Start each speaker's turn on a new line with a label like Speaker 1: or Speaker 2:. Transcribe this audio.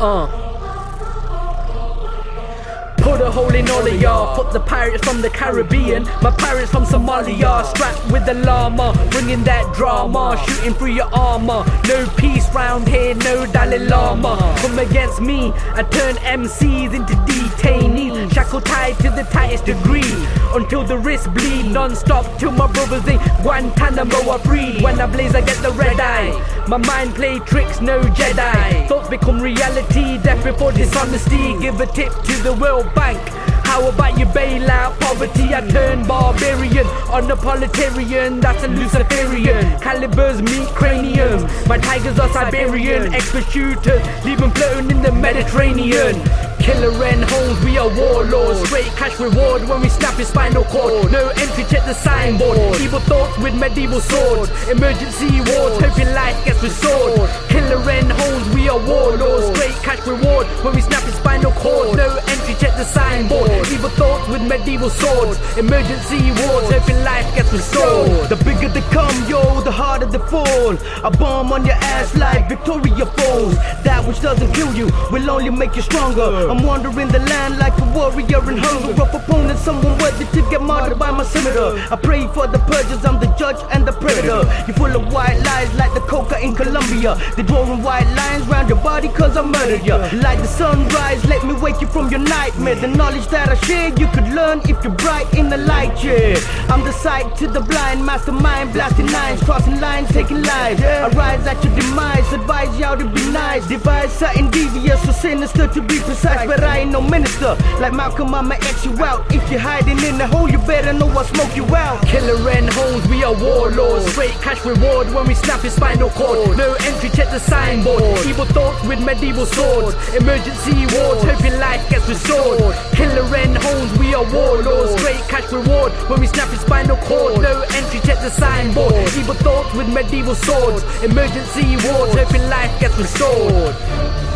Speaker 1: Uh. Put a hole in all of y'all. Fuck the pirates from the Caribbean, my pirates from Somalia. Strapped with the llama, bringing that drama. Shooting through your armor. No peace round here, no Dalai Lama. Come against me, I turn MCs into detainees. Shackle tied to the tightest degree. Until the wrist bleed non stop. Till my brothers in Guantanamo are freed. When I blaze, I get the red eye. My mind play tricks, no Jedi. Thoughts become reality, death before dishonesty. Give a tip to the World Bank. How about you bail out poverty? I turn barbarian, unapologitarian, that's a Luciferian. Calibers meet craniums, my tigers are Siberian. Expert shooters, leave them floating in the Mediterranean. Killer and Holmes, we are warlords. Straight cash reward when we snap his spinal cord. No entry, check the signboard. Evil thoughts with medieval swords. Emergency wards, hope hoping life gets restored. Killer and Holmes, we are warlords. Straight cash reward when we snap his spinal cord. No the signboard. Evil thoughts with medieval swords. Emergency wards, hoping life gets restored.
Speaker 2: The bigger they come, yo, the harder they fall. A bomb on your ass like Victoria Falls. That which doesn't kill you will only make you stronger. I'm wandering the land like a warrior in hunger. Of opponent, someone worthy to get martyred by my scimitar. I pray for the purges, I'm the judge and the predator. You're full of white lies like the coca in Colombia. They're drawing white lines round your body cause I murdered you. Like the sunrise, let me wake you from your nightmare. The knowledge that I share, you could learn if you're bright in the light, yeah. I'm the sight to the blind, mastermind, blasting lines, crossing lines, taking lives. I rise at your demise, advise y'all to be nice. Devise something devious or sinister to be precise, but I ain't no minister. Like Malcolm, I'ma X you out. If you're hiding in the hole, you better know I'll smoke you out.
Speaker 1: Killer and Holmes, we are warlords. Straight cash reward when we snap his spinal cord. No entry, check the signboard. Evil thoughts with medieval swords. Emergency wards, hoping life gets restored. Killer and Holmes, we are warlords. Great cash reward when we snap his spinal cord. No entry, check the signboard. Evil thoughts with medieval swords. Emergency wards, hoping life gets restored.